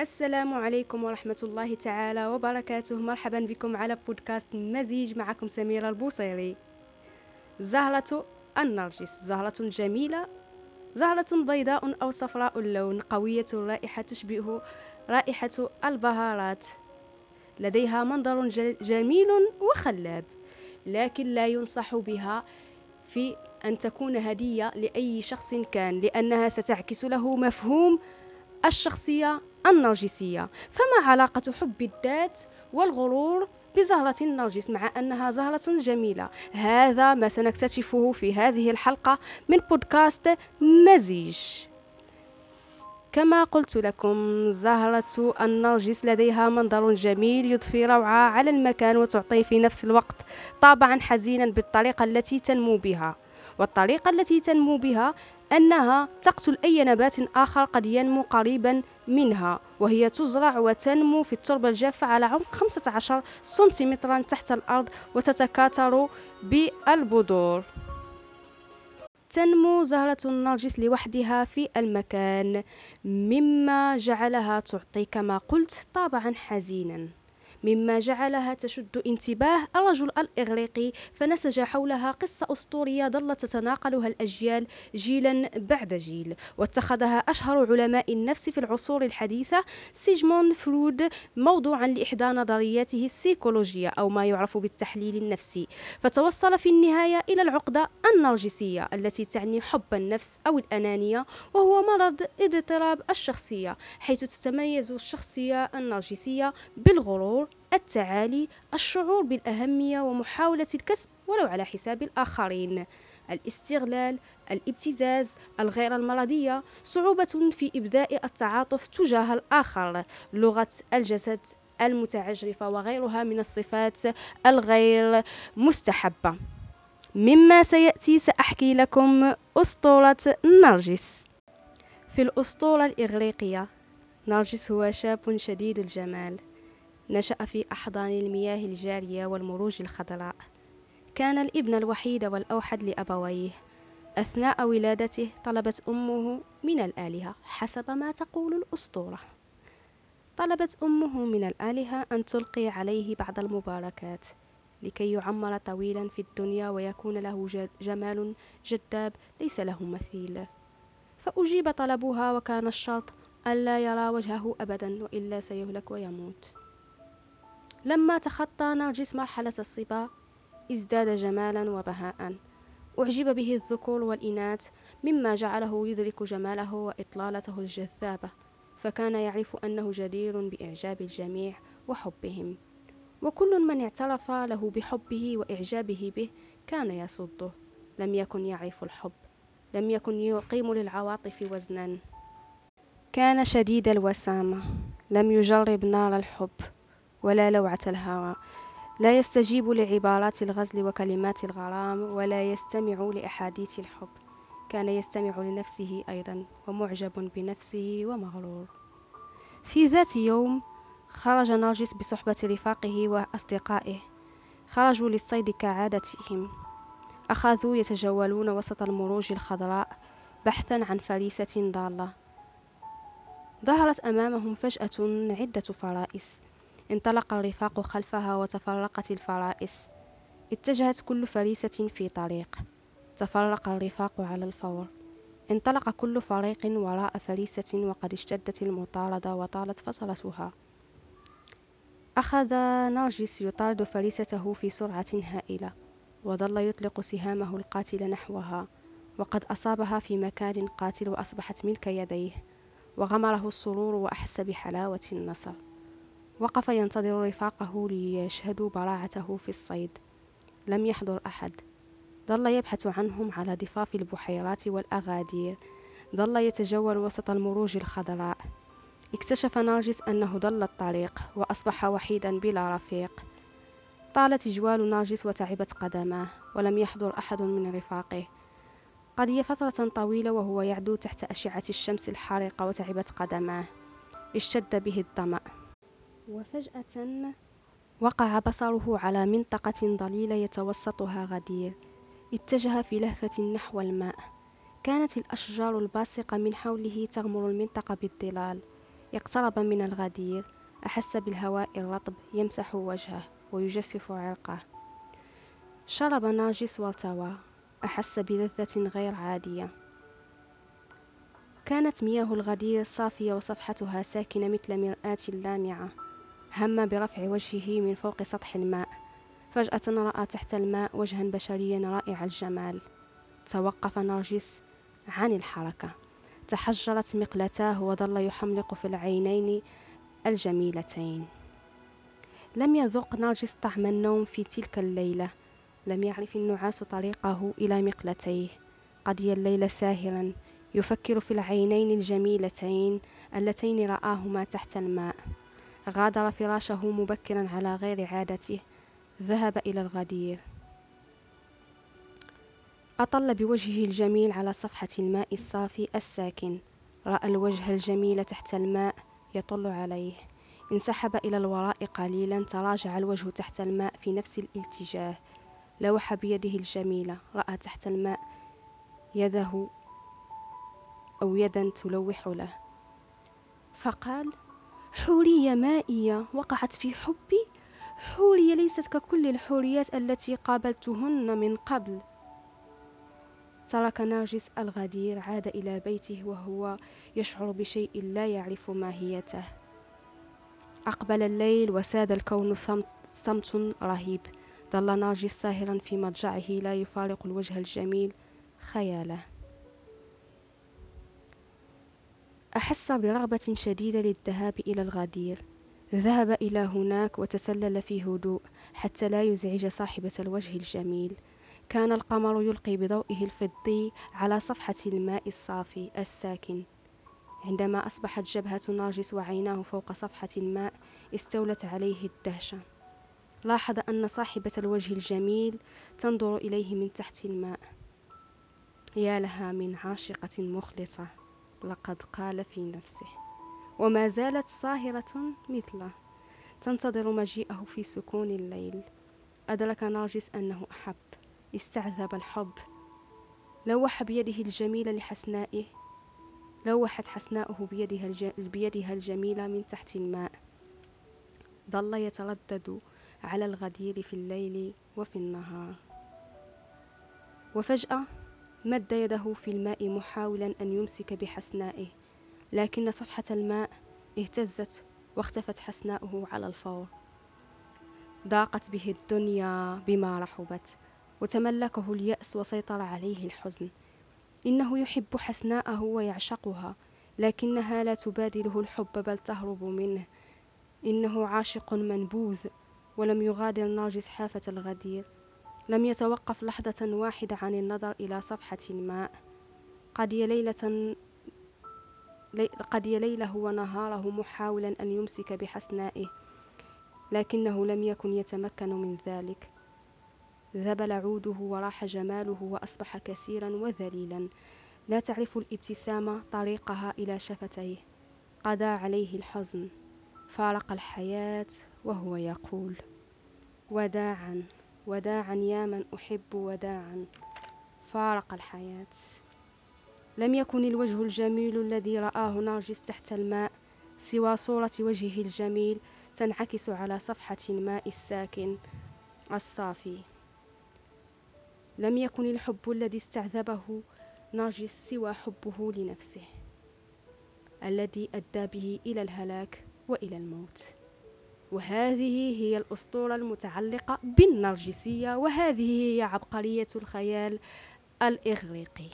السلام عليكم ورحمة الله تعالى وبركاته. مرحبا بكم على بودكاست مزيج معكم سميرة البوصيري. زهرة النرجس. زهرة جميلة. زهرة بيضاء أو صفراء اللون قوية الرائحة تشبه رائحة البهارات. لديها منظر جميل وخلاب لكن لا ينصح بها في أن تكون هدية لأي شخص كان لأنها ستعكس له مفهوم الشخصية النرجسية. فما علاقة حب الذات والغرور بزهرة النرجس مع أنها زهرة جميلة؟ هذا ما سنكتشفه في هذه الحلقة من بودكاست مزيج. كما قلت لكم زهرة النرجس لديها منظر جميل يضفي روعة على المكان وتعطي في نفس الوقت طابعا حزينا بالطريقة التي تنمو بها. والطريقة التي تنمو بها أنها تقتل أي نبات آخر قد ينمو قريبا منها وهي تزرع وتنمو في التربة الجافة على عمق 15 سنتيمترا تحت الأرض وتتكاثر بالبذور. تنمو زهرة النرجس لوحدها في المكان مما جعلها تعطي كما قلت طابعا حزينا. مما جعلها تشد انتباه الرجل الإغريقي فنسج حولها قصة أسطورية ظلت تتناقلها الأجيال جيلا بعد جيل. واتخذها أشهر علماء النفس في العصور الحديثة سيجموند فرويد موضوعا لإحدى نظرياته السيكولوجية أو ما يعرف بالتحليل النفسي. فتوصل في النهاية إلى العقدة النرجسية التي تعني حب النفس أو الأنانية وهو مرض اضطراب الشخصية حيث تتميز الشخصية النرجسية بالغرور التعالي الشعور بالأهمية ومحاولة الكسب ولو على حساب الآخرين. الاستغلال الابتزاز الغير المرضية صعوبة في إبداء التعاطف تجاه الآخر. لغة الجسد المتعجرفة وغيرها من الصفات الغير مستحبة. مما سيأتي سأحكي لكم أسطورة نرجس. في الأسطورة الإغريقية نرجس هو شاب شديد الجمال. نشأ في أحضان المياه الجارية والمروج الخضراء. كان الابن الوحيد والأوحد لأبويه. أثناء ولادته طلبت أمه من الآلهة حسب ما تقول الأسطورة. طلبت أمه من الآلهة أن تلقي عليه بعض المباركات لكي يعمر طويلا في الدنيا ويكون له جمال جذاب ليس له مثيل. فأجيب طلبها وكان الشرط ألا يرى وجهه أبدا وإلا سيهلك ويموت. لما تخطى نرجس مرحلة الصبا ازداد جمالا وبهاء. أعجب به الذكور والإناث مما جعله يدرك جماله وإطلالته الجذابة فكان يعرف أنه جدير بإعجاب الجميع وحبهم. وكل من اعترف له بحبه وإعجابه به كان يصده. لم يكن يعرف الحب لم يكن يقيم للعواطف وزنا. كان شديد الوسامة لم يجرب نار الحب. ولا لوعة الهوى. لا يستجيب لعبارات الغزل وكلمات الغرام ولا يستمع لأحاديث الحب. كان يستمع لنفسه أيضا ومعجب بنفسه ومغرور. في ذات يوم خرج نرجس بصحبة رفاقه وأصدقائه. خرجوا للصيد كعادتهم. أخذوا يتجولون وسط المروج الخضراء بحثا عن فريسة ضالة. ظهرت أمامهم فجأة عدة فرائس. انطلق الرفاق خلفها وتفرقت الفرائس. اتجهت كل فريسة في طريق. تفرق الرفاق على الفور. انطلق كل فريق وراء فريسة وقد اشتدت المطاردة وطالت فترتها أخذ نرجس يطارد فريسته في سرعة هائلة وظل يطلق سهامه القاتل نحوها وقد أصابها في مكان قاتل وأصبحت ملك يديه وغمره السرور وأحس بحلاوة النصر. وقف ينتظر رفاقه ليشهدوا براعته في الصيد. لم يحضر أحد. ظل يبحث عنهم على ضفاف البحيرات والأغادير. ظل يتجول وسط المروج الخضراء. اكتشف نارجس أنه ضل الطريق وأصبح وحيدا بلا رفيق. طالت جوال نارجس وتعبت قدماه ولم يحضر أحد من رفاقه. قضي فترة طويلة وهو يعدو تحت أشعة الشمس الحارقة وتعبت قدماه. اشتد به الظمأ وفجأة وقع بصره على منطقة ضليلة يتوسطها غدير. اتجه في لهفة نحو الماء. كانت الأشجار الباسقة من حوله تغمر المنطقة بالظلال. اقترب من الغدير. أحس بالهواء الرطب يمسح وجهه ويجفف عرقه. شرب نرجس وارتوى أحس بلذة غير عادية. كانت مياه الغدير صافية وصفحتها ساكنة مثل مرآة لامعة. هم برفع وجهه من فوق سطح الماء. فجأة رأى تحت الماء وجها بشريا رائع الجمال. توقف نرجس عن الحركة. تحجرت مقلتاه وظل يحملق في العينين الجميلتين. لم يذق نرجس طعم النوم في تلك الليلة. لم يعرف النعاس طريقه إلى مقلتيه. قضي الليل ساهرا يفكر في العينين الجميلتين اللتين رآهما تحت الماء. غادر فراشه مبكرا على غير عادته. ذهب إلى الغدير. أطل بوجهه الجميل على صفحة الماء الصافي الساكن. رأى الوجه الجميل تحت الماء يطل عليه. انسحب إلى الوراء قليلا تراجع الوجه تحت الماء في نفس الاتجاه. لوح بيده الجميلة. رأى تحت الماء يده أو يدا تلوح له. فقال حورية مائية وقعت في حبي. حورية ليست ككل الحوريات التي قابلتهن من قبل. ترك نرجس الغدير عاد إلى بيته وهو يشعر بشيء لا يعرف ماهيته. أقبل الليل وساد الكون صمت, صمت رهيب. ظل نرجس ساهرا في مضجعه لا يفارق الوجه الجميل خياله. أحس برغبة شديدة للذهاب إلى الغدير. ذهب إلى هناك وتسلل في هدوء حتى لا يزعج صاحبة الوجه الجميل. كان القمر يلقي بضوئه الفضي على صفحة الماء الصافي الساكن. عندما أصبحت جبهة نرجس وعيناه فوق صفحة الماء استولت عليه الدهشة. لاحظ أن صاحبة الوجه الجميل تنظر إليه من تحت الماء. يا لها من عاشقة مخلصة. لقد قال في نفسه وما زالت صاهرة مثله تنتظر مجيئه في سكون الليل. أدرك نرجس أنه أحب استعذب الحب. لوح بيده الجميلة لحسنائه لوحت حسناؤه بيدها, الج... بيدها الجميلة من تحت الماء. ظل يتردد على الغدير في الليل وفي النهار. وفجأة مد يده في الماء محاولا أن يمسك بحسنائه لكن صفحة الماء اهتزت واختفت حسناؤه على الفور. ضاقت به الدنيا بما رحبت وتملكه اليأس وسيطر عليه الحزن. إنه يحب حسناءه ويعشقها لكنها لا تبادله الحب بل تهرب منه. إنه عاشق منبوذ ولم يغادر نرجس حافة الغدير. لم يتوقف لحظة واحدة عن النظر إلى صفحة الماء. قضي ليلة قضي ليله ونهاره محاولا أن يمسك بحسنائه لكنه لم يكن يتمكن من ذلك. ذبل عوده وراح جماله وأصبح كثيرا وذليلا. لا تعرف الابتسامة طريقها إلى شفتيه. قضى عليه الحزن. فارق الحياة وهو يقول. وداعا. وداعا يا من أحب وداعا. فارق الحياة. لم يكن الوجه الجميل الذي رآه نرجس تحت الماء سوى صورة وجهه الجميل تنعكس على صفحة الماء الساكن الصافي. لم يكن الحب الذي استعذبه نرجس سوى حبه لنفسه الذي أدى به إلى الهلاك وإلى الموت. وهذه هي الأسطورة المتعلقة بالنرجسية وهذه هي عبقرية الخيال الإغريقي.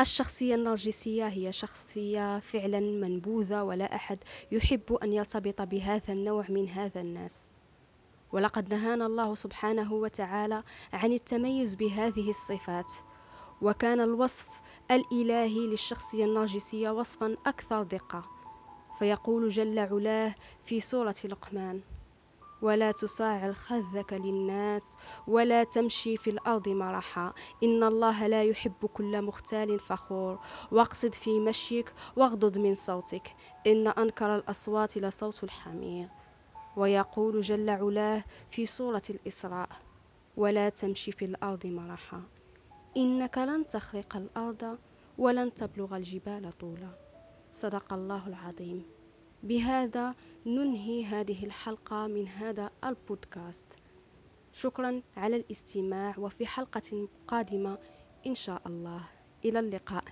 الشخصية النرجسية هي شخصية فعلا منبوذة ولا أحد يحب أن يرتبط بهذا النوع من هذا الناس. ولقد نهانا الله سبحانه وتعالى عن التميز بهذه الصفات وكان الوصف الإلهي للشخصية النرجسية وصفا أكثر دقة. فيقول جل علاه في سورة لقمان ولا تصاعر خذك للناس ولا تمشي في الأرض مرحا إن الله لا يحب كل مختال فخور واقصد في مشيك واغضض من صوتك إن أنكر الأصوات لصوت الحمير. ويقول جل علاه في سورة الإسراء ولا تمشي في الأرض مرحا إنك لن تخرق الأرض ولن تبلغ الجبال طولا. صدق الله العظيم. بهذا ننهي هذه الحلقة من هذا البودكاست. شكرا على الاستماع وفي حلقة قادمة إن شاء الله. إلى اللقاء.